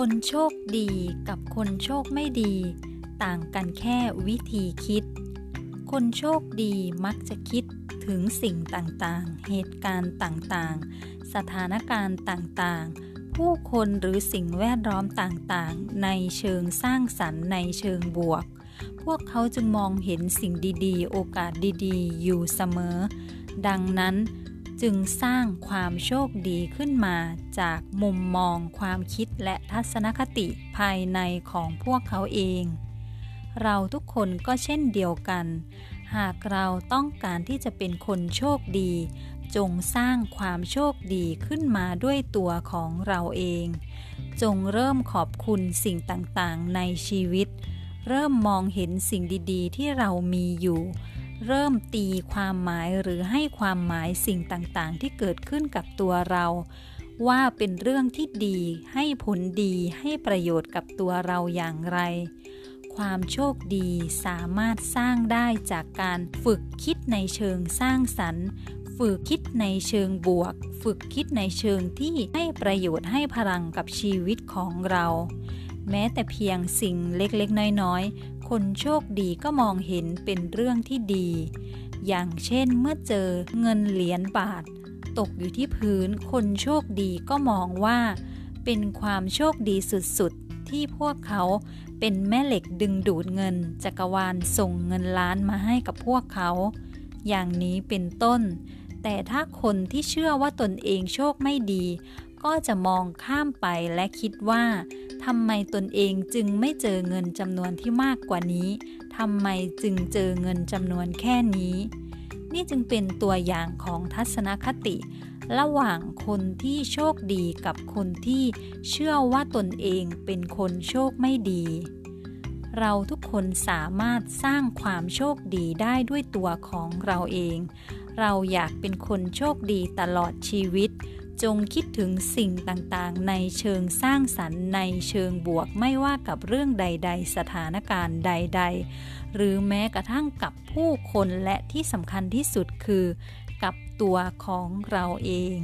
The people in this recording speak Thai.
คนโชคดีกับคนโชคไม่ดี ต่างกันแค่วิธีคิด คนโชคดีมักจะคิดถึงสิ่งต่างๆ เหตุการณ์ต่างๆ สถานการณ์ต่างๆ ผู้คนหรือสิ่งแวดล้อมต่างๆ ในเชิงสร้างสรรค์ในเชิงบวก พวกเขาจึงมองเห็นสิ่งดีๆ โอกาสดีๆ อยู่เสมอ ดังนั้น จึงสร้างความโชคดีขึ้นมาจากมุมมองความคิดและทัศนคติภายในของพวกเขาเอง เราทุกคนก็เช่นเดียวกัน หากเราต้องการที่จะเป็นคนโชคดี จงสร้างความโชคดีขึ้นมาด้วยตัวของเราเอง จงเริ่มขอบคุณสิ่งต่างๆ ในชีวิต เริ่มมองเห็นสิ่งดีๆ ที่เรามีอยู่ เริ่มตีความหมายหรือให้ความหมายสิ่งต่างๆ ที่เกิดขึ้นกับตัวเรา ว่าเป็นเรื่องที่ดี ให้ผลดีให้ประโยชน์กับตัวเราอย่างไร ความโชคดีสามารถสร้างได้จากการฝึกคิดในเชิงสร้างสรรค์ ฝึกคิดในเชิงบวก ฝึกคิดในเชิงที่ให้ประโยชน์ให้พลังกับชีวิตของเรา แม้แต่เพียงสิ่งเล็กๆ น้อยๆ คนโชคดีก็มองเห็นเป็นเรื่องที่ดี อย่างเช่นเมื่อเจอเงินเหรียญบาท ตกอยู่ที่พื้น คนโชคดีก็มองว่า เป็นความโชคดีสุดๆ ที่พวกเขาเป็นแม่เหล็กดึงดูดเงิน จักรวาลส่งเงินล้านมาให้กับพวกเขา อย่างนี้เป็นต้น แต่ถ้าคนที่เชื่อว่าตนเองโชคไม่ดี ก็จะมองข้ามไปและคิดว่าทำไมตนเองจึงไม่เจอเงินจำนวนที่มากกว่านี้ทำไมจึงเจอเงินจำนวนแค่นี้ นี่จึงเป็นตัวอย่างของทัศนคติ ระหว่างคนที่โชคดีกับคนที่เชื่อว่าตนเองเป็นคนโชคไม่ดี เราทุกคนสามารถสร้างความโชคดีได้ด้วยตัวของเราเอง เราอยากเป็นคนโชคดีตลอดชีวิต จงคิดถึงสิ่งต่างๆ ในเชิงสร้างสรรค์ ในเชิงบวกไม่ว่ากับเรื่องใด ๆ สถานการณ์ใด ๆ หรือแม้กระทั่งกับผู้คนและที่สำคัญที่สุดคือ กับตัวของเราเอง